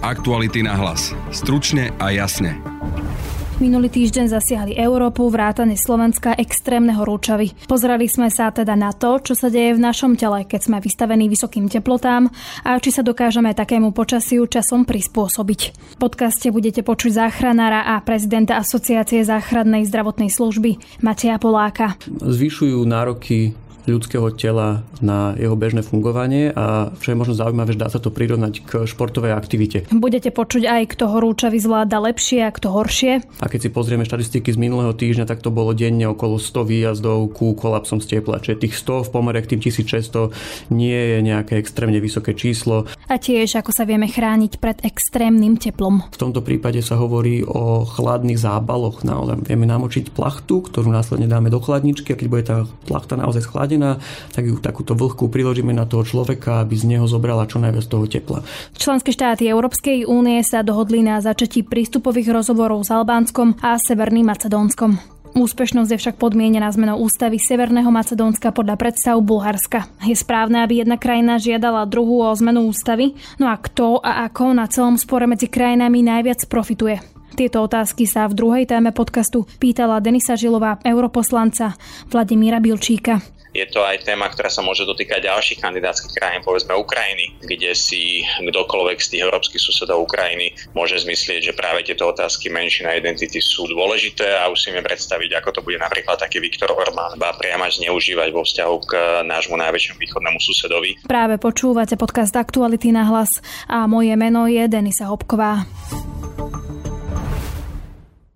Aktuality na hlas. Stručne a jasne. Minulý týždeň zasiahli Európu, vrátane Slovenska extrémne horúčavy. Pozreli sme sa teda na to, čo sa deje v našom tele, keď sme vystavení vysokým teplotám a či sa dokážeme takému počasiu časom prispôsobiť. V podcaste budete počuť záchranára a prezidenta Asociácie záchrannej zdravotnej služby Mateja Poláka. Zvyšujú nároky ľudského tela na jeho bežné fungovanie a čo je možno zaujímavé, že dá sa to prirovnať k športovej aktivite. Budete počuť aj, kto horúčavy zvláda lepšie a kto horšie. A keď si pozrieme štatistiky z minulého týždňa, tak to bolo denne okolo 100 výjazdov ku kolapsom z tepla. Čiže tých 100 v pomere k tým 1600 nie je nejaké extrémne vysoké číslo. A tiež, ako sa vieme chrániť pred extrémnym teplom. V tomto prípade sa hovorí o chladných zábaloch. Naozaj vieme namočiť plachtu, ktorú následne dáme do chladničky a keď bude tá plachta naozaj schladená, schladená, tak ju takúto vlhku priložíme na toho človeka, aby z neho zobrala čo najviac toho tepla. Členské štáty Európskej únie sa dohodli na začatí prístupových rozhovorov s Albánskom a Severným Macedónskom. Úspešnosť je však podmienená zmenou ústavy Severného Macedónska podľa predstav Bulharska. Je správne, aby jedna krajina žiadala druhú o zmenu ústavy? No a kto a ako na celom spore medzi krajinami najviac profituje? Tieto otázky sa v druhej téme podcastu pýtala Denisa Žilová, europoslanca Vladimíra Bilčíka je to aj téma, ktorá sa môže dotýkať ďalších kandidátskych krajín, povedzme Ukrajiny, kde si kdokoľvek z tých európskych susedov Ukrajiny môže zmyslieť, že práve tieto otázky menšina identity sú dôležité a vieme predstaviť, ako to bude napríklad taký Viktor Orbán, ba priamo zneužívať vo vzťahu k nášmu najväčšiemu východnému susedovi. Práve počúvate podcast Aktuality na hlas a moje meno je Denisa Hopková.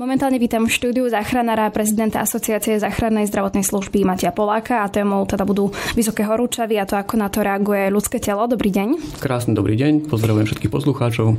Momentálne vítam v štúdiu záchranára prezidenta Asociácie záchrannej zdravotnej služby Matia Poláka a témou teda budú vysoké horúčavy a to, ako na to reaguje ľudské telo. Dobrý deň. Krásny dobrý deň, pozdravujem všetkých poslucháčov.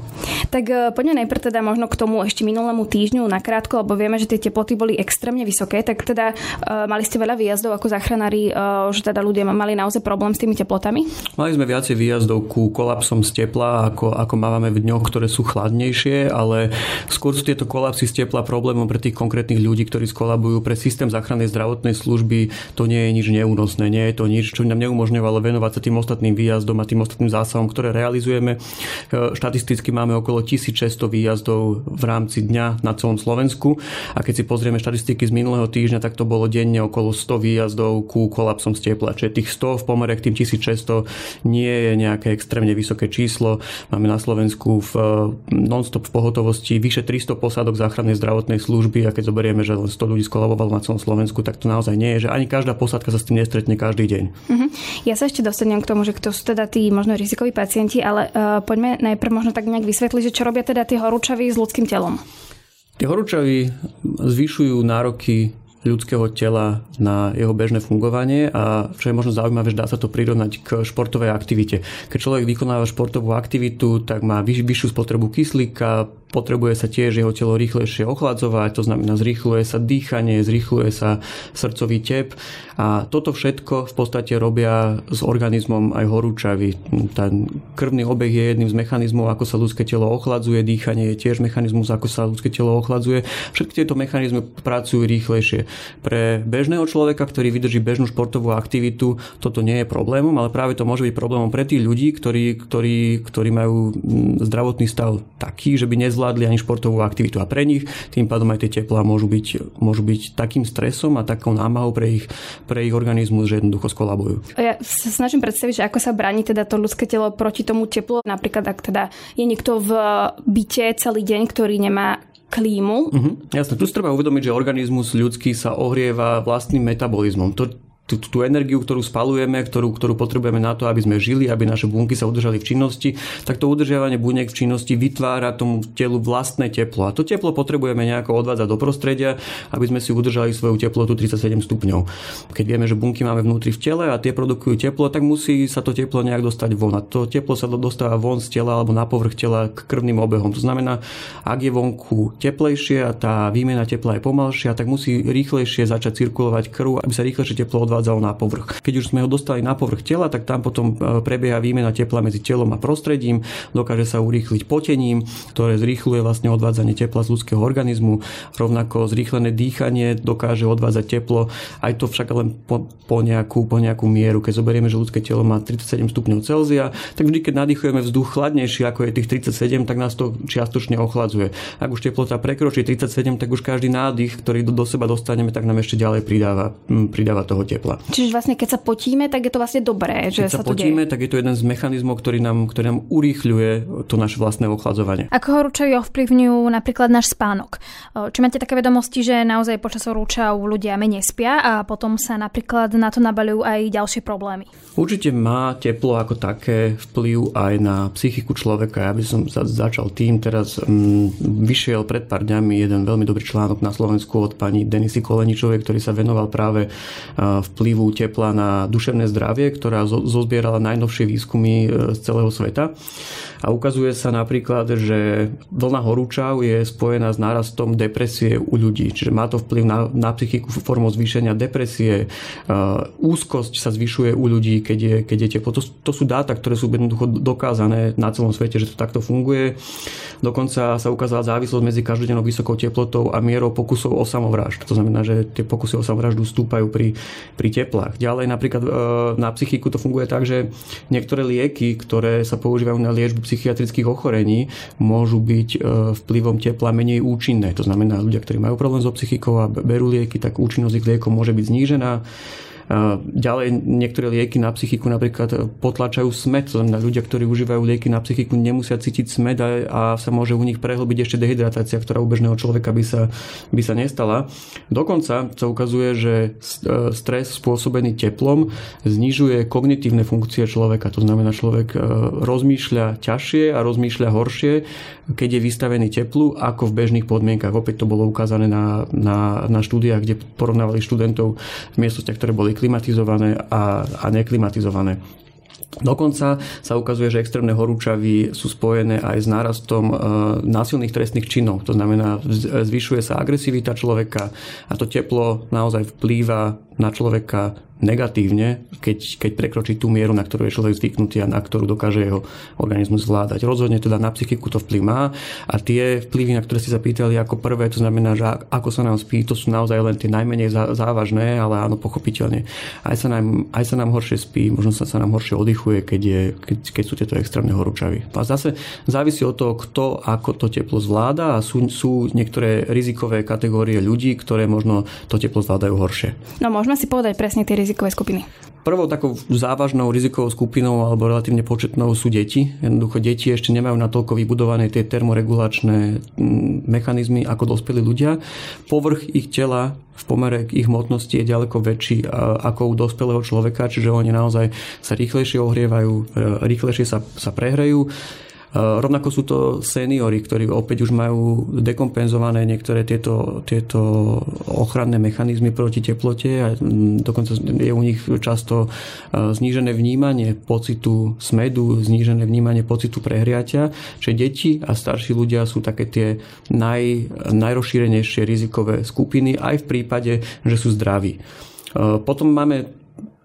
Tak e, poďme najprv teda možno k tomu ešte minulému týždňu nakrátko, lebo vieme, že tie teploty boli extrémne vysoké, tak teda uh, mali ste veľa výjazdov ako záchranári, uh, že teda ľudia mali naozaj problém s tými teplotami? Mali sme viacej výjazdov ku kolapsom z tepla, ako, ako máme v dňoch, ktoré sú chladnejšie, ale skôr sú tieto kolapsy z tepla problémom pre tých konkrétnych ľudí, ktorí skolabujú pre systém záchrannej zdravotnej služby. To nie je nič neúnosné, nie je to nič, čo nám neumožňovalo venovať sa tým ostatným výjazdom a tým ostatným zásahom, ktoré realizujeme. E, štatisticky máme okolo 1600 výjazdov v rámci dňa na celom Slovensku a keď si pozrieme štatistiky z minulého týždňa, tak to bolo denne okolo 100 výjazdov ku kolapsom z tepla. Čiže tých 100 v pomere k tým 1600 nie je nejaké extrémne vysoké číslo. Máme na Slovensku v e, non-stop v pohotovosti vyše 300 posádok záchrannej zdravotnej zdravotnej služby a keď zoberieme, že len 100 ľudí skolabovalo na celom Slovensku, tak to naozaj nie je, že ani každá posádka sa s tým nestretne každý deň. Uh-huh. Ja sa ešte dostanem k tomu, že kto sú teda tí možno rizikoví pacienti, ale uh, poďme najprv možno tak nejak vysvetliť, že čo robia teda tie horúčavy s ľudským telom. Tie horúčavy zvyšujú nároky ľudského tela na jeho bežné fungovanie a čo je možno zaujímavé, že dá sa to prirovnať k športovej aktivite. Keď človek vykonáva športovú aktivitu, tak má vyššiu spotrebu kyslíka, potrebuje sa tiež jeho telo rýchlejšie ochladzovať, to znamená zrýchluje sa dýchanie, zrýchluje sa srdcový tep a toto všetko v podstate robia s organizmom aj horúčavy. Ten krvný obeh je jedným z mechanizmov, ako sa ľudské telo ochladzuje, dýchanie je tiež mechanizmus, ako sa ľudské telo ochladzuje. Všetky tieto mechanizmy pracujú rýchlejšie. Pre bežného človeka, ktorý vydrží bežnú športovú aktivitu, toto nie je problémom, ale práve to môže byť problémom pre tých ľudí, ktorí, ktorí, ktorí majú zdravotný stav taký, že by nezvládli nezvládli ani športovú aktivitu a pre nich tým pádom aj tie teplá môžu byť, môžu byť takým stresom a takou námahou pre ich, pre ich organizmus, že jednoducho skolabujú. Ja sa snažím predstaviť, že ako sa bráni teda to ľudské telo proti tomu teplu. Napríklad, ak teda je niekto v byte celý deň, ktorý nemá klímu. Uh-huh. Jasne, tu treba uvedomiť, že organizmus ľudský sa ohrieva vlastným metabolizmom. To, tú, tú energiu, ktorú spalujeme, ktorú, ktorú potrebujeme na to, aby sme žili, aby naše bunky sa udržali v činnosti, tak to udržiavanie buniek v činnosti vytvára tomu telu vlastné teplo. A to teplo potrebujeme nejako odvádzať do prostredia, aby sme si udržali svoju teplotu 37 stupňov. Keď vieme, že bunky máme vnútri v tele a tie produkujú teplo, tak musí sa to teplo nejak dostať von. A to teplo sa dostáva von z tela alebo na povrch tela k krvným obehom. To znamená, ak je vonku teplejšie a tá výmena tepla je pomalšia, tak musí rýchlejšie začať cirkulovať krv, aby sa rýchlejšie teplo odvádzalo na povrch. Keď už sme ho dostali na povrch tela, tak tam potom e, prebieha výmena tepla medzi telom a prostredím, dokáže sa urýchliť potením, ktoré zrýchluje vlastne odvádzanie tepla z ľudského organizmu, rovnako zrýchlené dýchanie dokáže odvádzať teplo, aj to však len po, po, nejakú, po nejakú mieru. Keď zoberieme, že ľudské telo má 37 stupňov Celzia, tak vždy, keď nadýchujeme vzduch chladnejší ako je tých 37, tak nás to čiastočne ochladzuje. Ak už teplota prekročí 37, tak už každý nádych, ktorý do, do seba dostaneme, tak nám ešte ďalej pridáva, pridáva toho tepla tepla. Čiže vlastne keď sa potíme, tak je to vlastne dobré, že keď sa, sa potíme, deje. tak je to jeden z mechanizmov, ktorý nám, ktorý nám urýchľuje to naše vlastné ochladzovanie. Ako horúčavy ovplyvňujú napríklad náš spánok? Či máte také vedomosti, že naozaj počas horúčav ľudia menej spia a potom sa napríklad na to nabalujú aj ďalšie problémy? Určite má teplo ako také vplyv aj na psychiku človeka. Ja by som sa začal tým. Teraz um, vyšiel pred pár dňami jeden veľmi dobrý článok na Slovensku od pani Denisy Koleničovej, ktorý sa venoval práve uh, vplyvu tepla na duševné zdravie, ktorá zozbierala najnovšie výskumy e, z celého sveta. A ukazuje sa napríklad, že vlna horúčav je spojená s nárastom depresie u ľudí. Čiže má to vplyv na, na psychiku formou zvýšenia depresie. Uh, úzkosť sa zvyšuje u ľudí, keď je, keď je teplo. To, to sú dáta, ktoré sú jednoducho dokázané na celom svete, že to takto funguje. Dokonca sa ukázala závislosť medzi každodennou vysokou teplotou a mierou pokusov o samovražd. To znamená, že tie pokusy o samovraždu stúpajú pri, pri teplách. Ďalej napríklad uh, na psychiku to funguje tak, že niektoré lieky, ktoré sa používajú na liečbu psychiatrických ochorení môžu byť e, vplyvom tepla menej účinné. To znamená, ľudia, ktorí majú problém so psychikou a berú lieky, tak účinnosť ich liekov môže byť znížená. Ďalej niektoré lieky na psychiku napríklad potlačajú smet, ľudia, ktorí užívajú lieky na psychiku nemusia cítiť smet a, a sa môže u nich prehlbiť ešte dehydratácia, ktorá u bežného človeka by sa, by sa nestala. Dokonca sa ukazuje, že e, stres spôsobený teplom znižuje kognitívne funkcie človeka. To znamená, človek e, rozmýšľa ťažšie a rozmýšľa horšie, keď je vystavený teplu, ako v bežných podmienkach. Opäť to bolo ukázané na, na, na štúdiách, kde porovnávali študentov v miestnostiach, ktoré boli klimatizované a, a neklimatizované. Dokonca sa ukazuje, že extrémne horúčavy sú spojené aj s nárastom e, násilných trestných činov. To znamená, zvyšuje sa agresivita človeka a to teplo naozaj vplýva na človeka negatívne, keď, keď prekročí tú mieru, na ktorú je človek zvyknutý a na ktorú dokáže jeho organizmus zvládať. Rozhodne teda na psychiku to vplyv má a tie vplyvy, na ktoré ste sa pýtali ako prvé, to znamená, že ako sa nám spí, to sú naozaj len tie najmenej závažné, ale áno, pochopiteľne. Aj sa nám, aj sa nám horšie spí, možno sa, sa nám horšie oddychuje, keď, je, keď, keď sú tieto extrémne horúčavy. A zase závisí od toho, kto ako to teplo zvláda a sú, sú niektoré rizikové kategórie ľudí, ktoré možno to teplo zvládajú horšie. No môžeme si povedať presne tie rizikové skupiny. Prvou takou závažnou rizikovou skupinou alebo relatívne početnou sú deti. Jednoducho deti ešte nemajú natoľko vybudované tie termoregulačné mm, mechanizmy ako dospelí ľudia. Povrch ich tela v pomere k ich hmotnosti je ďaleko väčší ako u dospelého človeka, čiže oni naozaj sa rýchlejšie ohrievajú, e, rýchlejšie sa, sa prehrejú. Rovnako sú to seniory, ktorí opäť už majú dekompenzované niektoré tieto, tieto ochranné mechanizmy proti teplote a dokonca je u nich často znížené vnímanie pocitu smedu, znížené vnímanie pocitu prehriatia, čiže deti a starší ľudia sú také tie naj, najrozšírenejšie rizikové skupiny aj v prípade, že sú zdraví. Potom máme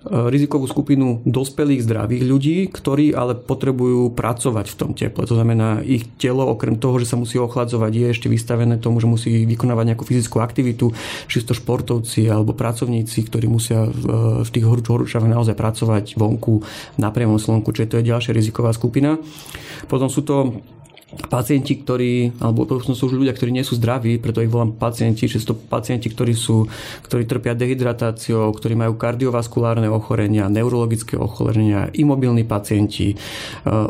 rizikovú skupinu dospelých zdravých ľudí, ktorí ale potrebujú pracovať v tom teple. To znamená, ich telo okrem toho, že sa musí ochladzovať, je ešte vystavené tomu, že musí vykonávať nejakú fyzickú aktivitu, čisto športovci alebo pracovníci, ktorí musia v, v tých horúčavách naozaj pracovať vonku na priamom slnku, čiže to je ďalšia riziková skupina. Potom sú to pacienti, ktorí, alebo sú už ľudia, ktorí nie sú zdraví, preto ich volám pacienti, čiže to pacienti, ktorí, sú, ktorí trpia dehydratáciou, ktorí majú kardiovaskulárne ochorenia, neurologické ochorenia, imobilní pacienti. E,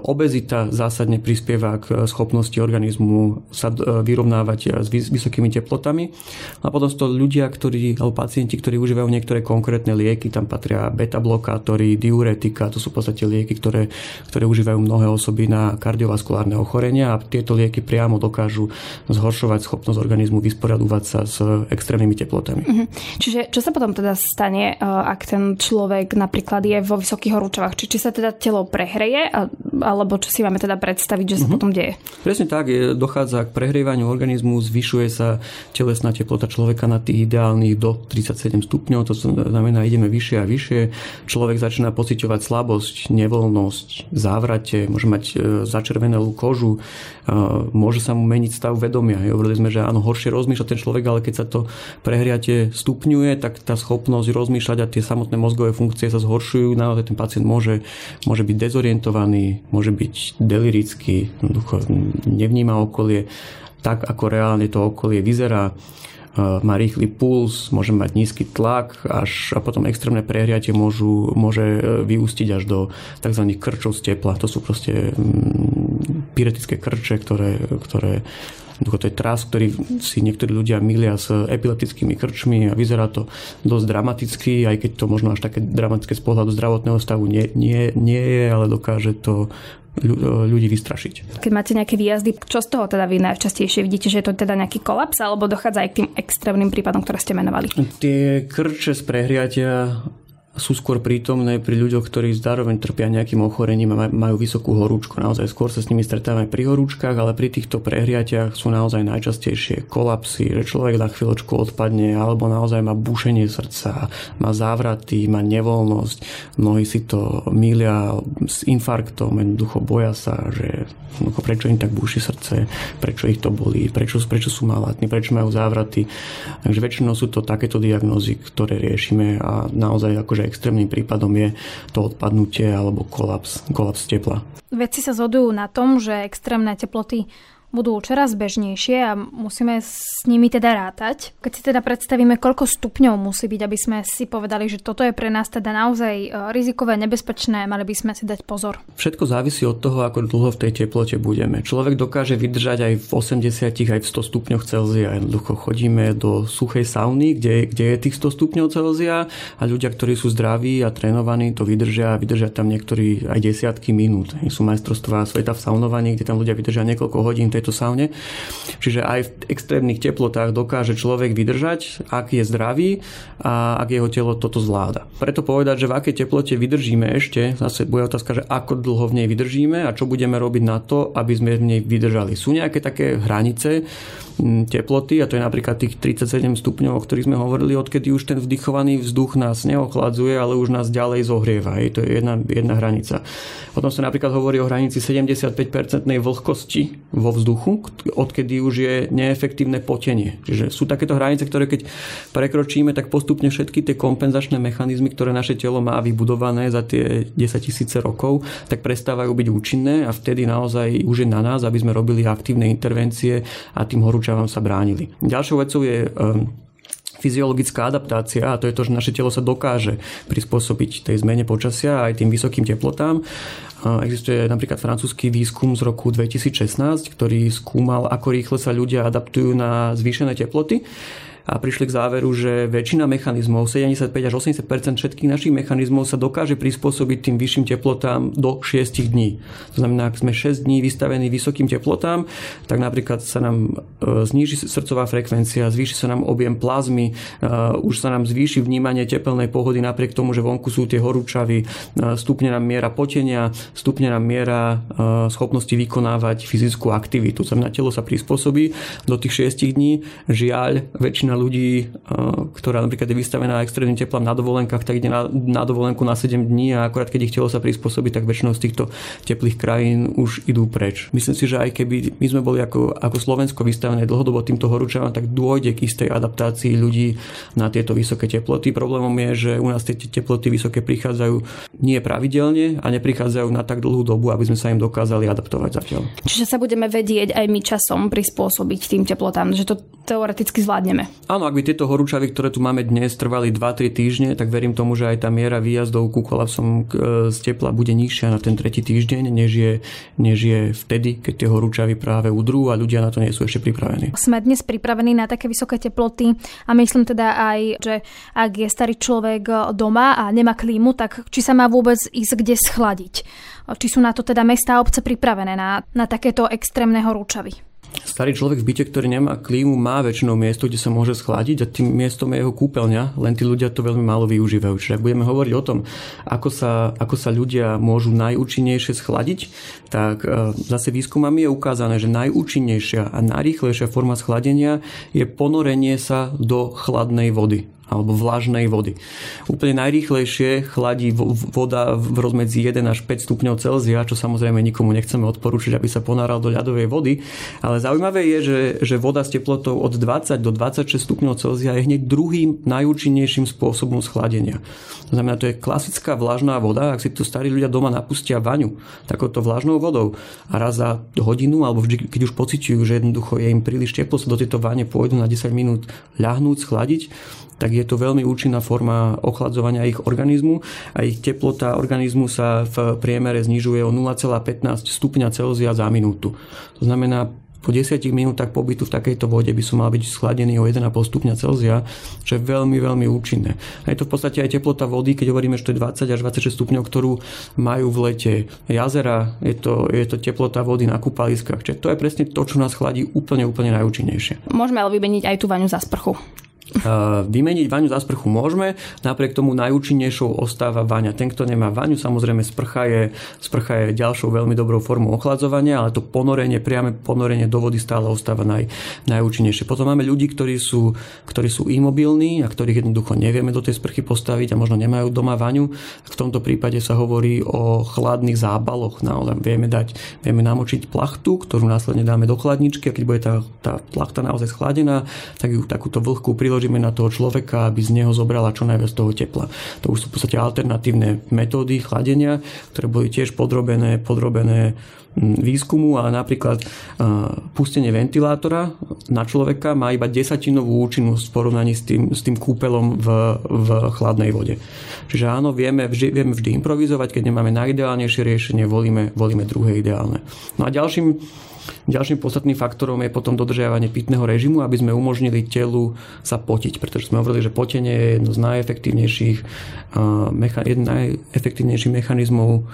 obezita zásadne prispieva k schopnosti organizmu sa e, vyrovnávať s vysokými teplotami. A potom sú to ľudia, ktorí, alebo pacienti, ktorí užívajú niektoré konkrétne lieky, tam patria beta-blokátory, diuretika, to sú v podstate lieky, ktoré, ktoré užívajú mnohé osoby na kardiovaskulárne ochorenia a tieto lieky priamo dokážu zhoršovať schopnosť organizmu vysporiadúvať sa s extrémnymi teplotami. Mm-hmm. Čiže čo sa potom teda stane, e, ak ten človek napríklad je vo vysokých horúčavách? Či, či sa teda telo prehreje, alebo čo si máme teda predstaviť, že sa mm-hmm. potom deje? Presne tak, je, dochádza k prehrievaniu organizmu, zvyšuje sa telesná teplota človeka na tých ideálnych do 37 stupňov, to znamená, ideme vyššie a vyššie. Človek začína pociťovať slabosť, nevoľnosť, závrate, môže mať e, začervenelú kožu, môže sa mu meniť stav vedomia. Hovorili sme, že áno, horšie rozmýšľa ten človek, ale keď sa to prehriate stupňuje, tak tá schopnosť rozmýšľať a tie samotné mozgové funkcie sa zhoršujú. Naozaj ten pacient môže, môže byť dezorientovaný, môže byť delirický, nevníma okolie tak, ako reálne to okolie vyzerá má rýchly puls, môže mať nízky tlak až, a potom extrémne prehriatie môžu, môže e, vyústiť až do tzv. krčov z tepla. To sú proste mm, pyretické krče, ktoré, ktoré to je tras, ktorý si niektorí ľudia milia s epileptickými krčmi a vyzerá to dosť dramaticky, aj keď to možno až také dramatické z pohľadu zdravotného stavu nie, nie, nie je, ale dokáže to ľudí vystrašiť. Keď máte nejaké výjazdy, čo z toho teda vy najčastejšie vidíte, že je to teda nejaký kolaps alebo dochádza aj k tým extrémnym prípadom, ktoré ste menovali? Tie krče z prehriatia sú skôr prítomné pri ľuďoch, ktorí zároveň trpia nejakým ochorením a majú vysokú horúčku. Naozaj skôr sa s nimi stretávame pri horúčkach, ale pri týchto prehriatiach sú naozaj najčastejšie kolapsy, že človek na chvíľočku odpadne alebo naozaj má bušenie srdca, má závraty, má nevoľnosť. Mnohí si to milia s infarktom, jednoducho boja sa, že prečo im tak buší srdce, prečo ich to bolí, prečo, prečo sú malátni, prečo majú závraty. Takže väčšinou sú to takéto diagnózy, ktoré riešime a naozaj akože extrémnym prípadom je to odpadnutie alebo kolaps, kolaps tepla. Vedci sa zhodujú na tom, že extrémne teploty budú čoraz bežnejšie a musíme s nimi teda rátať. Keď si teda predstavíme, koľko stupňov musí byť, aby sme si povedali, že toto je pre nás teda naozaj e, rizikové, nebezpečné, mali by sme si dať pozor. Všetko závisí od toho, ako dlho v tej teplote budeme. Človek dokáže vydržať aj v 80, aj v 100 stupňoch Celzia. Jednoducho chodíme do suchej sauny, kde, kde je tých 100 stupňov Celzia a ľudia, ktorí sú zdraví a trénovaní, to vydržia a vydržia tam niektorí aj desiatky minút. Sú majstrovstvá sveta v saunovaní, kde tam ľudia vydržia niekoľko hodín tejto saune. Čiže aj v extrémnych teplotách dokáže človek vydržať, ak je zdravý a ak jeho telo toto zvláda. Preto povedať, že v akej teplote vydržíme ešte, zase bude otázka, že ako dlho v nej vydržíme a čo budeme robiť na to, aby sme v nej vydržali. Sú nejaké také hranice, teploty a to je napríklad tých 37 stupňov, o ktorých sme hovorili, odkedy už ten vdychovaný vzduch nás neochladzuje, ale už nás ďalej zohrieva. Hej. To je jedna, jedna hranica. Potom sa napríklad hovorí o hranici 75-percentnej vlhkosti vo vzduchu, odkedy už je neefektívne potenie. Čiže sú takéto hranice, ktoré keď prekročíme, tak postupne všetky tie kompenzačné mechanizmy, ktoré naše telo má vybudované za tie 10 tisíce rokov, tak prestávajú byť účinné a vtedy naozaj už je na nás, aby sme robili aktívne intervencie a tým horúčom vám sa bránili. Ďalšou vecou je ehm, fyziologická adaptácia a to je to, že naše telo sa dokáže prispôsobiť tej zmene počasia aj tým vysokým teplotám. Existuje napríklad francúzsky výskum z roku 2016, ktorý skúmal, ako rýchle sa ľudia adaptujú na zvýšené teploty a prišli k záveru, že väčšina mechanizmov, 75 až 80 všetkých našich mechanizmov sa dokáže prispôsobiť tým vyšším teplotám do 6 dní. To znamená, ak sme 6 dní vystavení vysokým teplotám, tak napríklad sa nám e, zníži srdcová frekvencia, zvýši sa nám objem plazmy, e, už sa nám zvýši vnímanie tepelnej pohody napriek tomu, že vonku sú tie horúčavy, e, stupne nám miera potenia, stupne nám miera schopnosti vykonávať fyzickú aktivitu. Znamená, telo sa prispôsobí do tých 6 dní. Žiaľ, väčšina ľudí, ktorá napríklad je vystavená extrémnym teplám na dovolenkách, tak ide na, na dovolenku na 7 dní a akorát keď ich telo sa prispôsobí, tak väčšinou z týchto teplých krajín už idú preč. Myslím si, že aj keby my sme boli ako, ako Slovensko vystavené dlhodobo týmto horúčavom, tak dôjde k istej adaptácii ľudí na tieto vysoké teploty. Problémom je, že u nás tie teploty vysoké prichádzajú nie pravidelne a neprichádzajú na tak dlhú dobu, aby sme sa im dokázali adaptovať zatiaľ. Čiže sa budeme vedieť aj my časom prispôsobiť tým teplotám, že to teoreticky zvládneme. Áno, ak by tieto horúčavy, ktoré tu máme dnes, trvali 2-3 týždne, tak verím tomu, že aj tá miera výjazdov ku kolapsom e, z tepla bude nižšia na ten tretí týždeň, než je, než je vtedy, keď tie horúčavy práve udrú a ľudia na to nie sú ešte pripravení. Sme dnes pripravení na také vysoké teploty a myslím teda aj, že ak je starý človek doma a nemá klímu, tak či sa má vôbec ísť kde schladiť. Či sú na to teda mesta a obce pripravené na, na takéto extrémne horúčavy. Starý človek v byte, ktorý nemá klímu, má väčšinou miesto, kde sa môže schladiť a tým miestom je jeho kúpeľňa, len tí ľudia to veľmi málo využívajú. Čiže ak budeme hovoriť o tom, ako sa, ako sa ľudia môžu najúčinnejšie schladiť, tak e, zase výskumami je ukázané, že najúčinnejšia a najrýchlejšia forma schladenia je ponorenie sa do chladnej vody alebo vlažnej vody. Úplne najrýchlejšie chladí voda v rozmedzi 1 až 5 stupňov Celzia, čo samozrejme nikomu nechceme odporúčiť, aby sa ponáral do ľadovej vody. Ale zaujímavé je, že, že voda s teplotou od 20 do 26 stupňov Celzia je hneď druhým najúčinnejším spôsobom schladenia. To znamená, to je klasická vlažná voda. Ak si tu starí ľudia doma napustia vaňu takouto vlažnou vodou a raz za hodinu alebo vždy, keď už pociťujú, že jednoducho je im príliš teplo, sa do tejto vane pôjdu na 10 minút ľahnúť, schladiť, tak je to veľmi účinná forma ochladzovania ich organizmu a ich teplota organizmu sa v priemere znižuje o 0,15 stupňa Celzia za minútu. To znamená, po 10 minútach pobytu v takejto vode by som mal byť schladený o 1,5 stupňa Celzia, čo je veľmi, veľmi účinné. A je to v podstate aj teplota vody, keď hovoríme, že to je 20 až 26 stupňov, ktorú majú v lete jazera, je to, je to teplota vody na kúpaliskách. Čiže to je presne to, čo nás chladí úplne, úplne najúčinnejšie. Môžeme ale vymeniť aj tú vaňu za sprchu. Vymeniť vaňu za sprchu môžeme, napriek tomu najúčinnejšou ostáva vaňa. Ten, kto nemá vaňu, samozrejme sprcha je, sprcha je ďalšou veľmi dobrou formou ochladzovania, ale to ponorenie, priame ponorenie do vody stále ostáva naj, najúčinnejšie. Potom máme ľudí, ktorí sú, ktorí sú imobilní a ktorých jednoducho nevieme do tej sprchy postaviť a možno nemajú doma vaňu. V tomto prípade sa hovorí o chladných zábaloch. Naozaj vieme dať, vieme namočiť plachtu, ktorú následne dáme do chladničky a keď bude tá, tá plachta naozaj schladená, tak ju takúto vlhkú príležitosť preložíme na toho človeka, aby z neho zobrala čo najviac toho tepla. To už sú v podstate alternatívne metódy chladenia, ktoré boli tiež podrobené, podrobené mm, výskumu, ale napríklad pustenie ventilátora na človeka má iba desatinovú účinnosť v porovnaní s tým, s tým kúpelom v, v chladnej vode. Čiže áno, vieme vždy, vieme vždy improvizovať, keď nemáme najideálnejšie riešenie, volíme, volíme druhé ideálne. No a ďalším Ďalším podstatným faktorom je potom dodržiavanie pitného režimu, aby sme umožnili telu sa potiť, pretože sme hovorili, že potenie je jedno z najefektívnejších, jeden najefektívnejších mechanizmov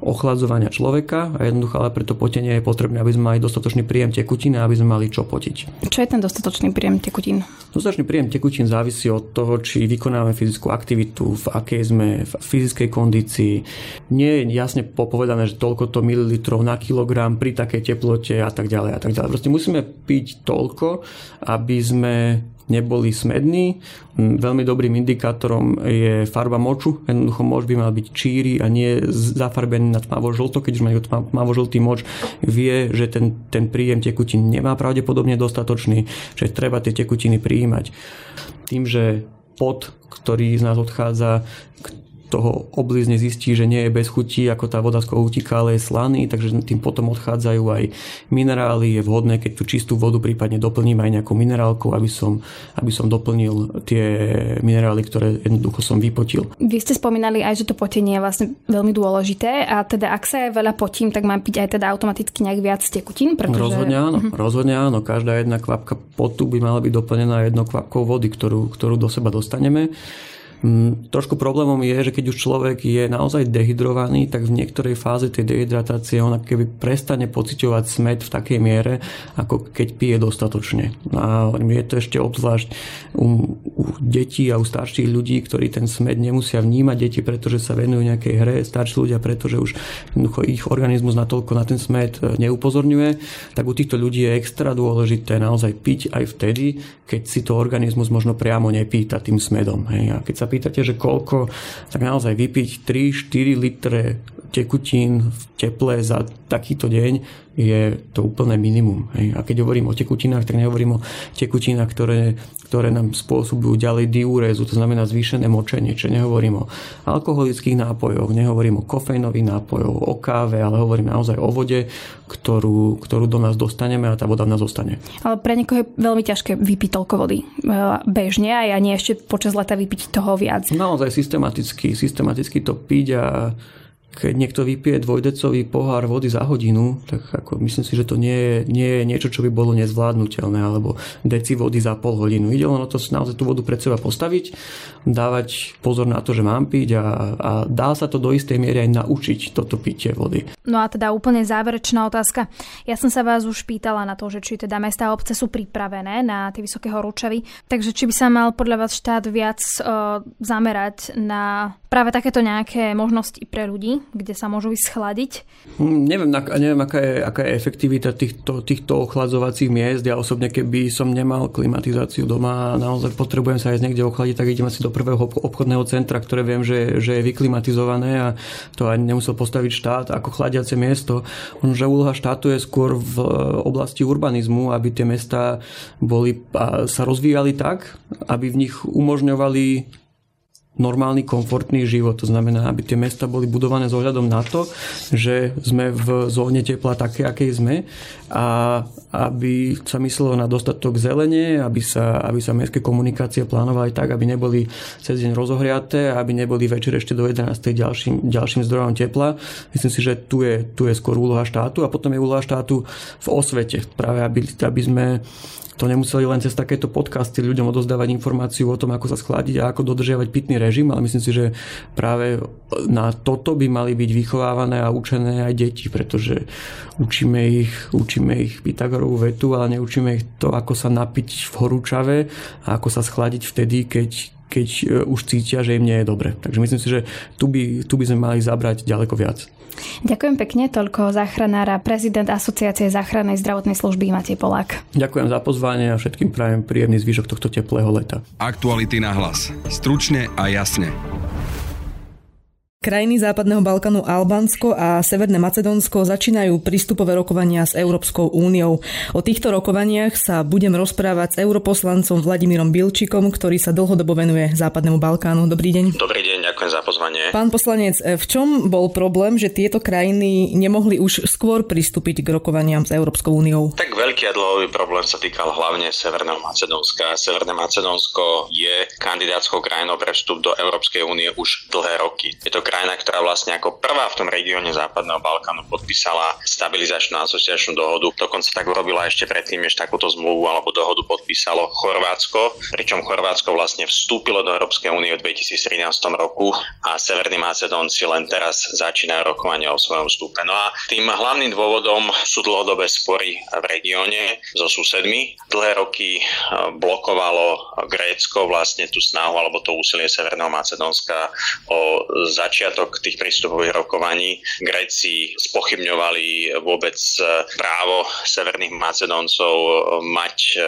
ochladzovania človeka a jednoducho ale preto potenie je potrebné, aby sme mali dostatočný príjem tekutín a aby sme mali čo potiť. Čo je ten dostatočný príjem tekutín? Dostatočný príjem tekutín závisí od toho, či vykonávame fyzickú aktivitu, v akej sme v fyzickej kondícii. Nie je jasne popovedané, že toľko to mililitrov na kilogram pri takej teplote a tak ďalej a tak ďalej. Proste musíme piť toľko, aby sme neboli smední. Veľmi dobrým indikátorom je farba moču. Jednoducho moč by mal byť číry a nie zafarbený na tmavo-žlto. Keď už majú tmavo-žltý moč, vie, že ten, ten príjem tekutín nemá pravdepodobne dostatočný, že treba tie tekutiny prijímať. Tým, že pot, ktorý z nás odchádza, toho oblízne zistí, že nie je bez chutí, ako tá voda z kohútika, ale je slaný, takže tým potom odchádzajú aj minerály. Je vhodné, keď tú čistú vodu prípadne doplním aj nejakou minerálkou, aby som, aby som doplnil tie minerály, ktoré jednoducho som vypotil. Vy ste spomínali aj, že to potenie je vlastne veľmi dôležité a teda ak sa veľa potím, tak mám piť aj teda automaticky nejak viac tekutín? Pretože... Rozhodne áno, uh-huh. rozhodne áno. Každá jedna kvapka potu by mala byť doplnená jednou kvapkou vody, ktorú, ktorú do seba dostaneme. Mm, trošku problémom je, že keď už človek je naozaj dehydrovaný, tak v niektorej fáze tej dehydratácie on keby prestane pociťovať smet v takej miere, ako keď pije dostatočne. A je to ešte obzvlášť u, u detí a u starších ľudí, ktorí ten smet nemusia vnímať. Deti, pretože sa venujú nejakej hre, starší ľudia, pretože už ich organizmus natoľko na ten smet e, neupozorňuje, tak u týchto ľudí je extra dôležité naozaj piť aj vtedy, keď si to organizmus možno priamo nepýta tým smedom. Hej. A keď sa pýtate, že koľko, tak naozaj vypiť 3-4 litre tekutín v teple za takýto deň je to úplné minimum. Hej. A keď hovorím o tekutinách, tak nehovorím o tekutinách, ktoré, ktoré nám spôsobujú ďalej diurézu, to znamená zvýšené močenie, čo nehovorím o alkoholických nápojoch, nehovorím o kofeínových nápojoch, o káve, ale hovorím naozaj o vode, ktorú, ktorú do nás dostaneme a tá voda v nás zostane. Ale pre niekoho je veľmi ťažké vypiť toľko vody e, bežne a ja nie ešte počas leta vypiť toho viac. Naozaj systematicky, systematicky to piť a keď niekto vypije dvojdecový pohár vody za hodinu, tak ako myslím si, že to nie je, nie je niečo, čo by bolo nezvládnutelné, alebo deci vody za pol hodinu. Ide len o to naozaj tú vodu pred seba postaviť, dávať pozor na to, že mám piť a, a dá sa to do istej miery aj naučiť toto pitie vody. No a teda úplne záverečná otázka. Ja som sa vás už pýtala na to, že či teda mesta a obce sú pripravené na tie vysoké horúčavy, takže či by sa mal podľa vás štát viac uh, zamerať na práve takéto nejaké možnosti pre ľudí, kde sa môžu vyschladiť? Hm, neviem, neviem aká, je, aká je efektivita týchto, týchto ochladzovacích miest. Ja osobne, keby som nemal klimatizáciu doma a naozaj potrebujem sa aj niekde ochladiť, tak idem asi do prvého obchodného centra, ktoré viem, že, že je vyklimatizované a to ani nemusel postaviť štát ako chladiace miesto. že úloha štátu je skôr v oblasti urbanizmu, aby tie mesta boli, sa rozvíjali tak, aby v nich umožňovali normálny, komfortný život. To znamená, aby tie mesta boli budované s na to, že sme v zóne tepla také, akej sme a aby sa myslelo na dostatok zelenie, aby sa, aby sa mestské komunikácie plánovali tak, aby neboli cez deň rozohriaté, aby neboli večer ešte do 11. ďalším, ďalším zdrojom tepla. Myslím si, že tu je, tu je skôr úloha štátu a potom je úloha štátu v osvete. Práve aby, aby sme to nemuseli len cez takéto podcasty ľuďom odozdávať informáciu o tom, ako sa schladiť a ako dodržiavať pitný režim, ale myslím si, že práve na toto by mali byť vychovávané a učené aj deti, pretože učíme ich, učíme ich Pythagorovú vetu, ale neučíme ich to, ako sa napiť v horúčave a ako sa schladiť vtedy, keď, keď e, už cítia, že im nie je dobre. Takže myslím si, že tu by, tu by sme mali zabrať ďaleko viac. Ďakujem pekne, toľko záchranára, prezident Asociácie záchrannej zdravotnej služby Matej Polák. Ďakujem za pozvanie a všetkým prajem príjemný zvyšok tohto teplého leta. Aktuality na hlas. Stručne a jasne. Krajiny Západného Balkánu Albánsko a Severné Macedónsko začínajú prístupové rokovania s Európskou úniou. O týchto rokovaniach sa budem rozprávať s europoslancom Vladimírom Bilčikom, ktorý sa dlhodobo venuje Západnému Balkánu. Dobrý deň. Dobrý deň, ďakujem za pozvanie. Pán poslanec, v čom bol problém, že tieto krajiny nemohli už skôr pristúpiť k rokovaniam s Európskou úniou? Tak veľký a dlhový problém sa týkal hlavne Severného Macedónska. Severné Macedónsko je kandidátskou krajinou pre vstup do Európskej únie už dlhé roky. Je to krajina krajina, ktorá vlastne ako prvá v tom regióne Západného Balkánu podpísala stabilizačnú asociačnú dohodu. Dokonca tak urobila ešte predtým, než takúto zmluvu alebo dohodu podpísalo Chorvátsko, pričom Chorvátsko vlastne vstúpilo do Európskej únie v 2013 roku a Severní Macedónci len teraz začínajú rokovanie o svojom vstupe. No a tým hlavným dôvodom sú dlhodobé spory v regióne so susedmi. Dlhé roky e, blokovalo Grécko vlastne tú snahu alebo to úsilie Severného Macedónska o začiatok začiatok tých prístupových rokovaní. Gréci spochybňovali vôbec e, právo severných Macedóncov e, mať e,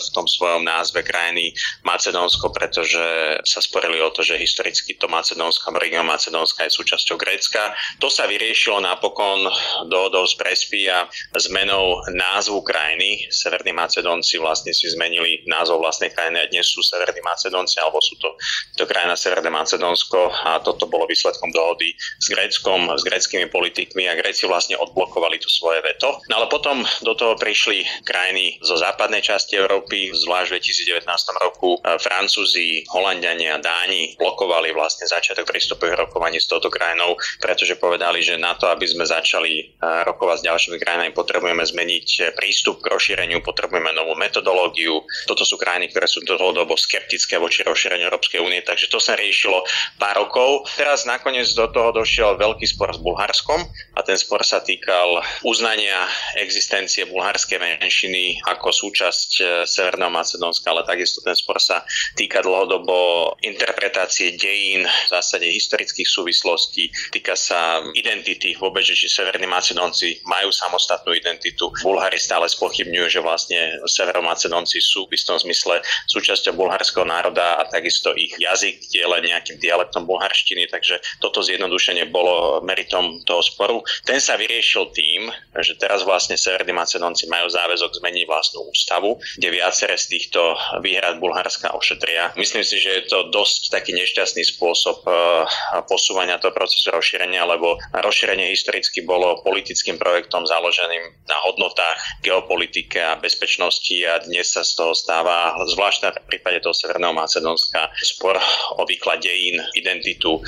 v tom svojom názve krajiny Macedónsko, pretože sa sporili o to, že historicky to Macedónsko a región Macedónska je súčasťou Grécka. To sa vyriešilo napokon dohodou z Prespy a zmenou názvu krajiny. Severní Macedónci vlastne si zmenili názov vlastnej krajiny a dnes sú Severní Macedónci, alebo sú to, to krajina Severné Macedónsko a toto bolo výsledkom výsledkom dohody s Gréckom, s gréckými politikmi a Gréci vlastne odblokovali to svoje veto. No ale potom do toho prišli krajiny zo západnej časti Európy, zvlášť v 2019 roku Francúzi, Holandiania a Dáni blokovali vlastne začiatok prístupových rokovaní s touto krajinou, pretože povedali, že na to, aby sme začali rokovať s ďalšími krajinami, potrebujeme zmeniť prístup k rozšíreniu, potrebujeme novú metodológiu. Toto sú krajiny, ktoré sú dlhodobo skeptické voči rozšíreniu Európskej únie, takže to sa riešilo pár rokov. Teraz nakoniec do toho došiel veľký spor s Bulharskom a ten spor sa týkal uznania existencie bulharskej menšiny ako súčasť e, Severného Macedónska, ale takisto ten spor sa týka dlhodobo interpretácie dejín, v zásade historických súvislostí, týka sa identity vôbec, že či Severní Macedónci majú samostatnú identitu. Bulhári stále spochybňujú, že vlastne Severomacedónci sú v istom zmysle súčasťou bulharského národa a takisto ich jazyk je len nejakým dialektom bulharštiny, takže toto zjednodušenie bolo meritom toho sporu. Ten sa vyriešil tým, že teraz vlastne Severní Macedónci majú záväzok zmeniť vlastnú ústavu, kde viaceré z týchto výhrad Bulharska ošetria. Myslím si, že je to dosť taký nešťastný spôsob eh, posúvania toho procesu rozšírenia, lebo rozšírenie historicky bolo politickým projektom založeným na hodnotách geopolitike a bezpečnosti a dnes sa z toho stáva, zvlášť v prípade toho Severného Macedónska, spor o výklad dejín, identitu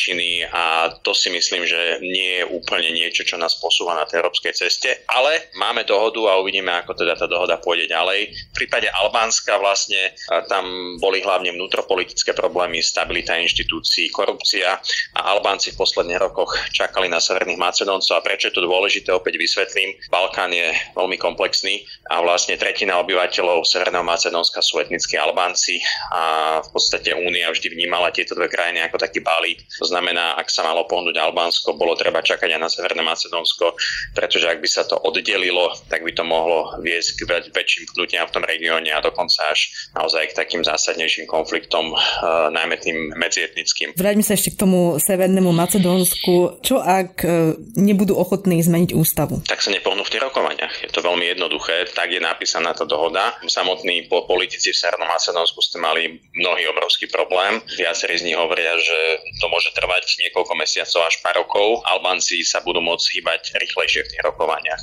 menšiny a to si myslím, že nie je úplne niečo, čo nás posúva na tej európskej ceste, ale máme dohodu a uvidíme, ako teda tá dohoda pôjde ďalej. V prípade Albánska vlastne tam boli hlavne vnútropolitické problémy, stabilita inštitúcií, korupcia a Albánci v posledných rokoch čakali na Severných Macedóncov a prečo je to dôležité, opäť vysvetlím. Balkán je veľmi komplexný a vlastne tretina obyvateľov Severného Macedónska sú etnickí Albánci a v podstate Únia vždy vnímala tieto dve krajiny ako taký balík. Znamená, ak sa malo pohnúť Albánsko, bolo treba čakať aj na Severné Macedónsko, pretože ak by sa to oddelilo, tak by to mohlo viesť k väčším pnutiam v tom regióne a dokonca až naozaj k takým zásadnejším konfliktom, uh, najmä tým medzietnickým. Vráťme sa ešte k tomu Severnému Macedónsku. Čo ak uh, nebudú ochotní zmeniť ústavu? Tak sa nepohnú v tých rokovaniach. Je to veľmi jednoduché. Tak je napísaná tá dohoda. Samotní politici v Severnom Macedónsku ste mali mnohý obrovský problém. Viacerí z nich hovoria, že to môže trvať niekoľko mesiacov až pár rokov. Albánci sa budú môcť hýbať rýchlejšie v tých rokovaniach.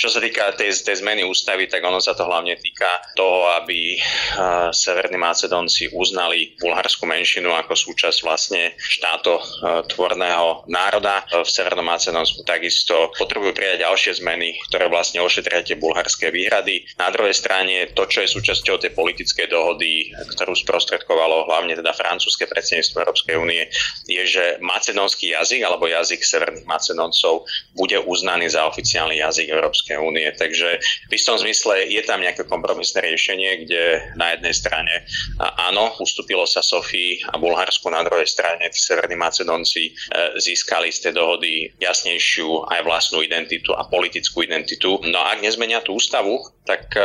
Čo sa týka tej, tej zmeny ústavy, tak ono sa to hlavne týka toho, aby uh, Severní Macedónci uznali bulharskú menšinu ako súčasť vlastne štáto uh, tvorného národa. V Severnom Macedónsku takisto potrebujú prijať ďalšie zmeny, ktoré vlastne ošetria tie bulharské výhrady. Na druhej strane to, čo je súčasťou tej politickej dohody, ktorú sprostredkovalo hlavne teda francúzske predsedníctvo Európskej únie, je, že macedónsky jazyk alebo jazyk severných Macedóncov bude uznaný za oficiálny jazyk Európskej únie. Takže v istom zmysle je tam nejaké kompromisné riešenie, kde na jednej strane áno, ustúpilo sa Sofii a Bulharsku, na druhej strane tí severní Macedónci e, získali z tej dohody jasnejšiu aj vlastnú identitu a politickú identitu. No a ak nezmenia tú ústavu, tak e,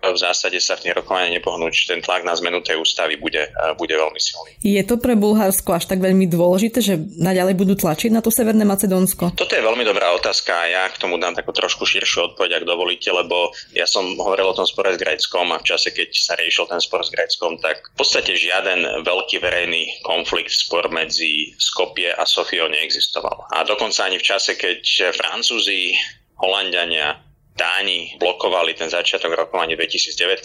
v zásade sa v tých rokovaniach nepohnú, či ten tlak na zmenu tej ústavy bude, e, bude veľmi silný. Je to pre Bulharsko až tak veľmi dôležité, že naďalej budú tlačiť na to Severné Macedónsko? Toto je veľmi dobrá otázka a ja k tomu dám takú trošku širšiu odpoveď, ak dovolíte, lebo ja som hovoril o tom spore s Gréckom a v čase, keď sa riešil ten spor s Gréckom, tak v podstate žiaden veľký verejný konflikt, spor medzi Skopie a Sofiou neexistoval. A dokonca ani v čase, keď Francúzi, Holandiania, Dáni blokovali ten začiatok rokovania v 2019.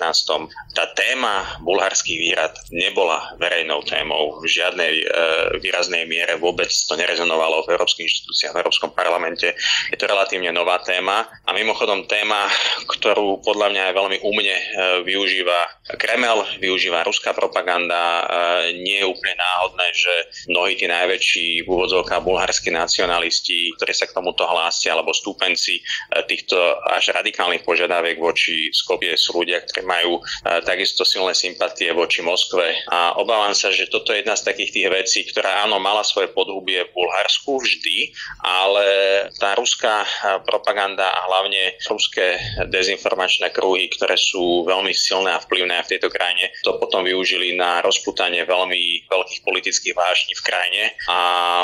Tá téma bulharských výrad nebola verejnou témou v žiadnej e, výraznej miere, vôbec to nerezonovalo v európskych inštitúciách, v Európskom parlamente. Je to relatívne nová téma a mimochodom téma, ktorú podľa mňa aj veľmi umne e, využíva Kremel, využíva ruská propaganda. E, nie je úplne náhodné, že mnohí tí najväčší v úvodzovkách bulharskí nacionalisti, ktorí sa k tomuto hlásia, alebo stúpenci e, týchto až radikálnych požiadaviek voči Skopie sú ľudia, ktorí majú e, takisto silné sympatie voči Moskve. A obávam sa, že toto je jedna z takých tých vecí, ktorá áno, mala svoje podhubie v Bulharsku vždy, ale tá ruská e, propaganda a hlavne ruské dezinformačné kruhy, ktoré sú veľmi silné a vplyvné v tejto krajine, to potom využili na rozputanie veľmi veľkých politických vážní v krajine a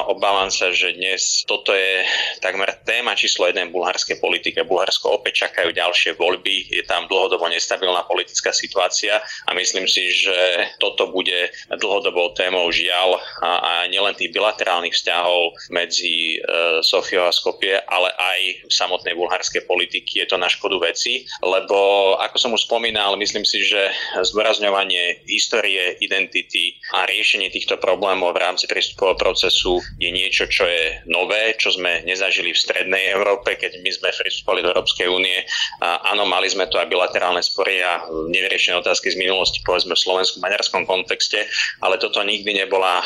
obávam sa, že dnes toto je takmer téma číslo jeden bulharskej politike. Bulharsko opäť čakajú ďalšie voľby, je tam dlhodobo nestabilná politická situácia a myslím si, že toto bude dlhodobou témou žiaľ a, a nielen tých bilaterálnych vzťahov medzi e, Sofiou a Skopie, ale aj samotnej bulharskej politiky. Je to na škodu veci, lebo ako som už spomínal, myslím si, že zdôrazňovanie histórie, identity a riešenie týchto problémov v rámci prístupového procesu je niečo, čo je nové, čo sme nezažili v strednej Európe, keď my sme pristupovali do Európskej únie. Áno, mali sme tu aj bilaterálne spory a nevyriešené otázky z minulosti, povedzme v slovenskom-maďarskom kontexte, ale toto nikdy nebola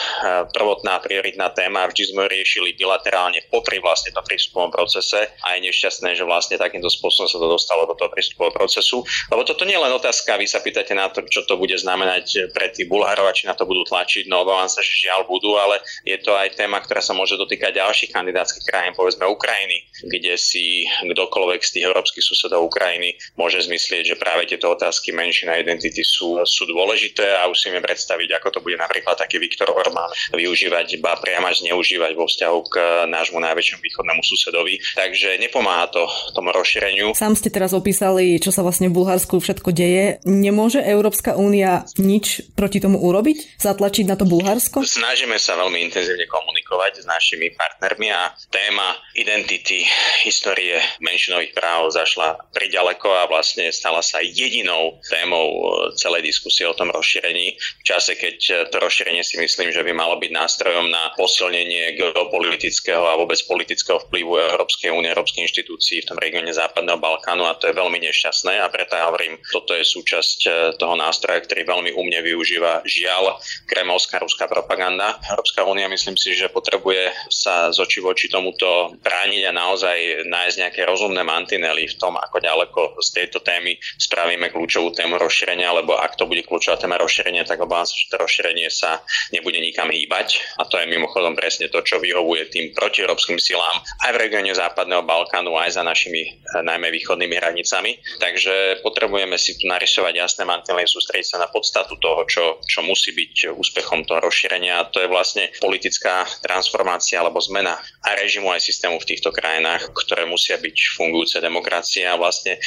prvotná prioritná téma. Vždy sme riešili bilaterálne popri vlastne tom prístupovom procese a je nešťastné, že vlastne takýmto spôsobom sa to dostalo do toho prístupového procesu. Lebo toto nie je len otázka, vy sa pýtate na to, čo to bude znamenať pre tých Bulharov či na to budú tlačiť, no obávam sa, že žiaľ budú, ale je to aj téma, ktorá sa môže dotýkať ďalších kandidátskych krajín, povedzme Ukrajiny, kde si kdokoľvek z tých európskych susedov Ukrajiny môže zmyslieť, že práve tieto otázky menšina identity sú, sú dôležité a už si predstaviť, ako to bude napríklad taký Viktor Orbán využívať, ba priamo zneužívať vo vzťahu k nášmu najväčšiemu východnému susedovi. Takže nepomáha to tomu rozšíreniu. Sám ste teraz opísali, čo sa vlastne v Bulharsku všetko deje. Nemôže Európska únia nič proti tomu urobiť? Zatlačiť na to Bulharsko? Snažíme sa veľmi intenzívne komunikovať s našimi partnermi a téma identity, histórie menšinových práv zašla priďaleko a vlastne stala sa jedinou témou e, celej diskusie o tom rozšírení. V čase, keď to rozšírenie si myslím, že by malo byť nástrojom na posilnenie geopolitického a vôbec politického vplyvu Európskej únie, Európskej inštitúcií v tom regióne Západného Balkánu a to je veľmi nešťastné a preto ja hovorím, toto je súčasť e, toho nástroja, ktorý veľmi umne využíva žiaľ kremovská ruská propaganda. Európska únia myslím si, že potrebuje sa z oči voči tomuto brániť a naozaj nájsť nejaké rozumné mantinely v tom, ako ďaleko z tejto témy spravíme kľúčovú tému rozšírenia, lebo ak to bude kľúčová téma rozšírenia, tak obávam sa, že to rozšírenie sa nebude nikam hýbať. A to je mimochodom presne to, čo vyhovuje tým protieurópskym silám aj v regióne Západného Balkánu, aj za našimi eh, najmä východnými hranicami. Takže potrebujeme si tu narysovať jasné mantinely, sústrediť sa na podstatu toho, čo, čo musí byť úspechom toho rozšírenia. A to je vlastne politická transformácia alebo zmena aj režimu, aj systému v týchto krajinách, ktoré musia byť fungujúce demokracie a vlastne e,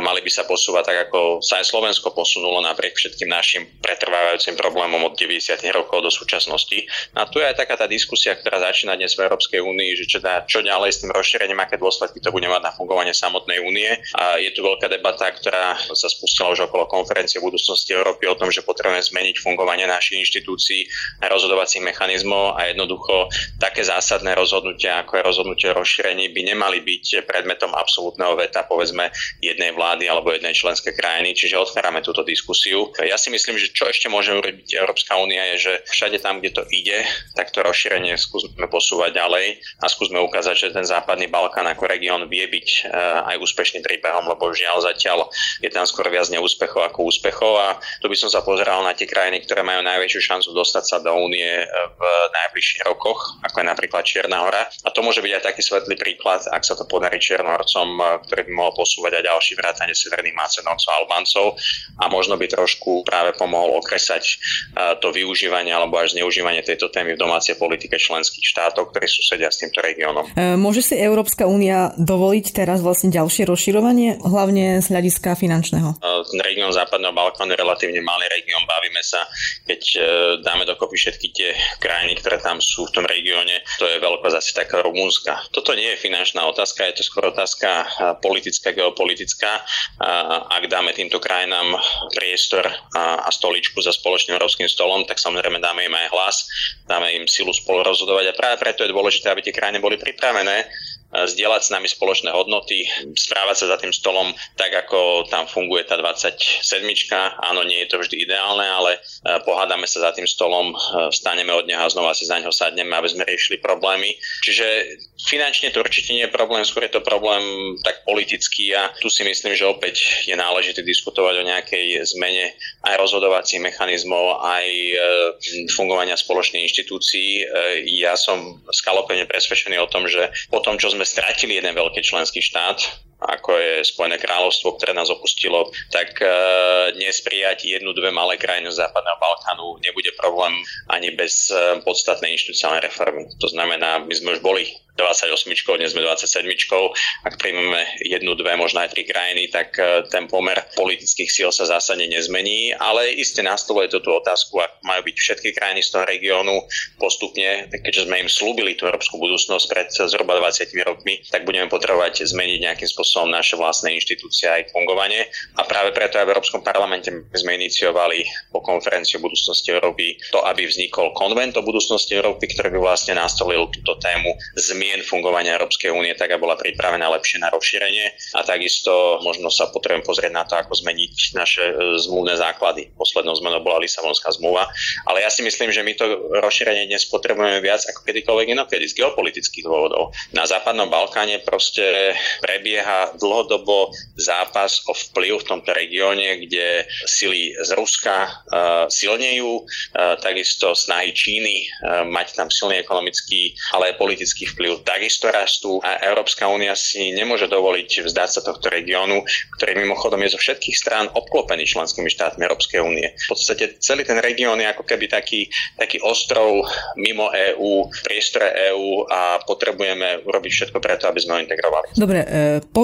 mali by sa posúvať tak, ako sa aj Slovensko posunulo napriek všetkým našim pretrvávajúcim problémom od 90. rokov do súčasnosti. A tu je aj taká tá diskusia, ktorá začína dnes v Európskej únii, že čo, dá, čo ďalej s tým rozšírením, aké dôsledky to bude mať na fungovanie samotnej únie. A je tu veľká debata, ktorá sa spustila už okolo konferencie budúcnosti Európy o tom, že potrebujeme zmeniť fungovanie našich inštitúcií a rozhodovacích mechanizmov a jednoducho také zásadné rozhodnutia, ako je rozhodnutie o rozšírení, by nemali byť predmetom absolútneho veta, povedzme, jednej vlády alebo jednej členskej krajiny, čiže otvárame túto diskusiu. Ja si myslím, že čo ešte môže urobiť Európska únia je, že všade tam, kde to ide, tak to rozšírenie skúsme posúvať ďalej a skúsme ukázať, že ten západný Balkán ako región vie byť eh, aj úspešným príbehom, lebo žiaľ zatiaľ je tam skôr viac neúspechov ako úspechov a tu by som sa pozeral na tie krajiny, ktoré majú najväčšiu šancu dostať sa do únie eh, v najbližších rokoch, ako je napríklad Čierna hora. A to môže byť aj taký svetlý príklad, ak sa to podarí Čiernohorcom, ktorý by mohol posúvať aj ďalší vrátane Severných Macedóncov a Albáncov a možno by trošku práve pomohol okresať eh, to využívanie alebo až zneužívanie tejto témy v domácej politike členských štátov, ktorí susedia s týmto regiónom. Môže si Európska únia dovoliť teraz vlastne ďalšie rozširovanie, hlavne z hľadiska finančného? Ten región Západného Balkánu je relatívne malý región, bavíme sa, keď dáme dokopy všetky tie krajiny, ktoré tam sú v tom regióne, to je veľkosť asi taká Rumúnska. Toto nie je finančná otázka, je to skôr otázka politická, geopolitická. Ak dáme týmto krajinám priestor a stoličku za spoločným európskym stolom, tak samozrejme dáme im aj hlas, dáme im silu spolu rozhodovať a práve preto je dôležité, aby tie krajiny boli pripravené zdieľať s nami spoločné hodnoty, správať sa za tým stolom tak, ako tam funguje tá 27. Áno, nie je to vždy ideálne, ale e, pohádame sa za tým stolom, e, vstaneme od neho a znova si za neho sadneme, aby sme riešili problémy. Čiže finančne to určite nie je problém, skôr je to problém tak politický a tu si myslím, že opäť je náležité diskutovať o nejakej zmene aj rozhodovacích mechanizmov, aj e, fungovania spoločnej inštitúcií. Ja som skalopene presvedčený o tom, že po tom, čo sme stratili jeden veľký členský štát, ako je Spojené kráľovstvo, ktoré nás opustilo, tak e, dnes prijať jednu, dve malé krajiny Západného Balkánu nebude problém ani bez e, podstatnej inštitucionálnej reformy. To znamená, my sme už boli 28, dnes sme 27. Ak príjmeme jednu, dve, možno aj tri krajiny, tak e, ten pomer politických síl sa zásadne nezmení, ale isté nastoluje to tú otázku, ak majú byť všetky krajiny z toho regiónu postupne, keďže sme im slúbili tú európsku budúcnosť pred zhruba 20 rokmi, tak budeme potrebovať zmeniť nejakým spôsobom spôsobom naše vlastné inštitúcie a ich fungovanie. A práve preto aj v Európskom parlamente sme iniciovali po konferencii o budúcnosti Európy to, aby vznikol konvent o budúcnosti Európy, ktorý by vlastne nastolil túto tému zmien fungovania Európskej únie, tak aby bola pripravená lepšie na rozšírenie. A takisto možno sa potrebujem pozrieť na to, ako zmeniť naše e, zmluvné základy. Poslednou zmenou bola Lisabonská zmluva. Ale ja si myslím, že my to rozšírenie dnes potrebujeme viac ako kedykoľvek inokedy z geopolitických dôvodov. Na západnom Balkáne proste prebieha dlhodobo zápas o vplyv v tomto regióne, kde sily z Ruska uh, silnejú, uh, takisto snahy Číny uh, mať tam silný ekonomický, ale aj politický vplyv takisto rastú a Európska únia si nemôže dovoliť vzdať sa tohto regiónu, ktorý mimochodom je zo všetkých strán obklopený členskými štátmi Európskej únie. V podstate celý ten región je ako keby taký, taký ostrov mimo EÚ, priestore EÚ a potrebujeme urobiť všetko preto, aby sme ho integrovali. Dobre, e,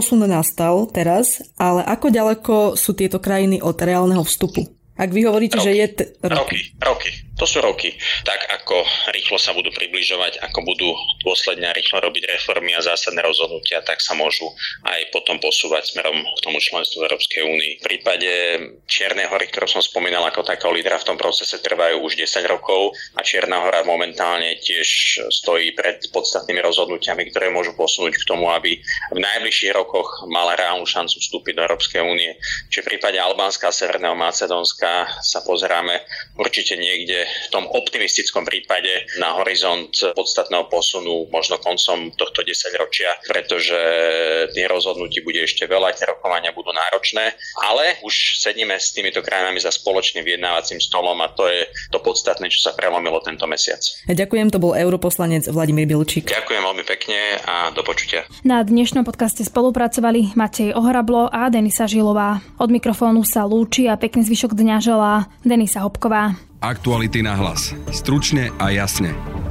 posun nastal teraz, ale ako ďaleko sú tieto krajiny od reálneho vstupu? Ak vy hovoríte, roky, že je... T- roky. roky, roky. To sú roky. Tak ako rýchlo sa budú približovať, ako budú dôsledne a rýchlo robiť reformy a zásadné rozhodnutia, tak sa môžu aj potom posúvať smerom k tomu členstvu Európskej únii. V prípade Čiernej hory, ktorú som spomínal ako takého lídra v tom procese, trvajú už 10 rokov a Čierna hora momentálne tiež stojí pred podstatnými rozhodnutiami, ktoré môžu posunúť k tomu, aby v najbližších rokoch mala reálnu šancu vstúpiť do Európskej únie. Čiže v prípade Albánska a Severného Macedónska sa pozeráme určite niekde v tom optimistickom prípade na horizont podstatného posunu možno koncom tohto 10 ročia, pretože tých rozhodnutí bude ešte veľa, tie rokovania budú náročné, ale už sedíme s týmito krajinami za spoločným vyjednávacím stolom a to je to podstatné, čo sa prelomilo tento mesiac. Ďakujem, to bol europoslanec Vladimír Bilčík. Ďakujem veľmi pekne a do počutia. Na dnešnom podcaste spolupracovali Matej Ohrablo a Denisa Žilová. Od mikrofónu sa lúči a pekný zvyšok dňa želá Denisa Hopková. Aktuality na hlas. Stručne a jasne.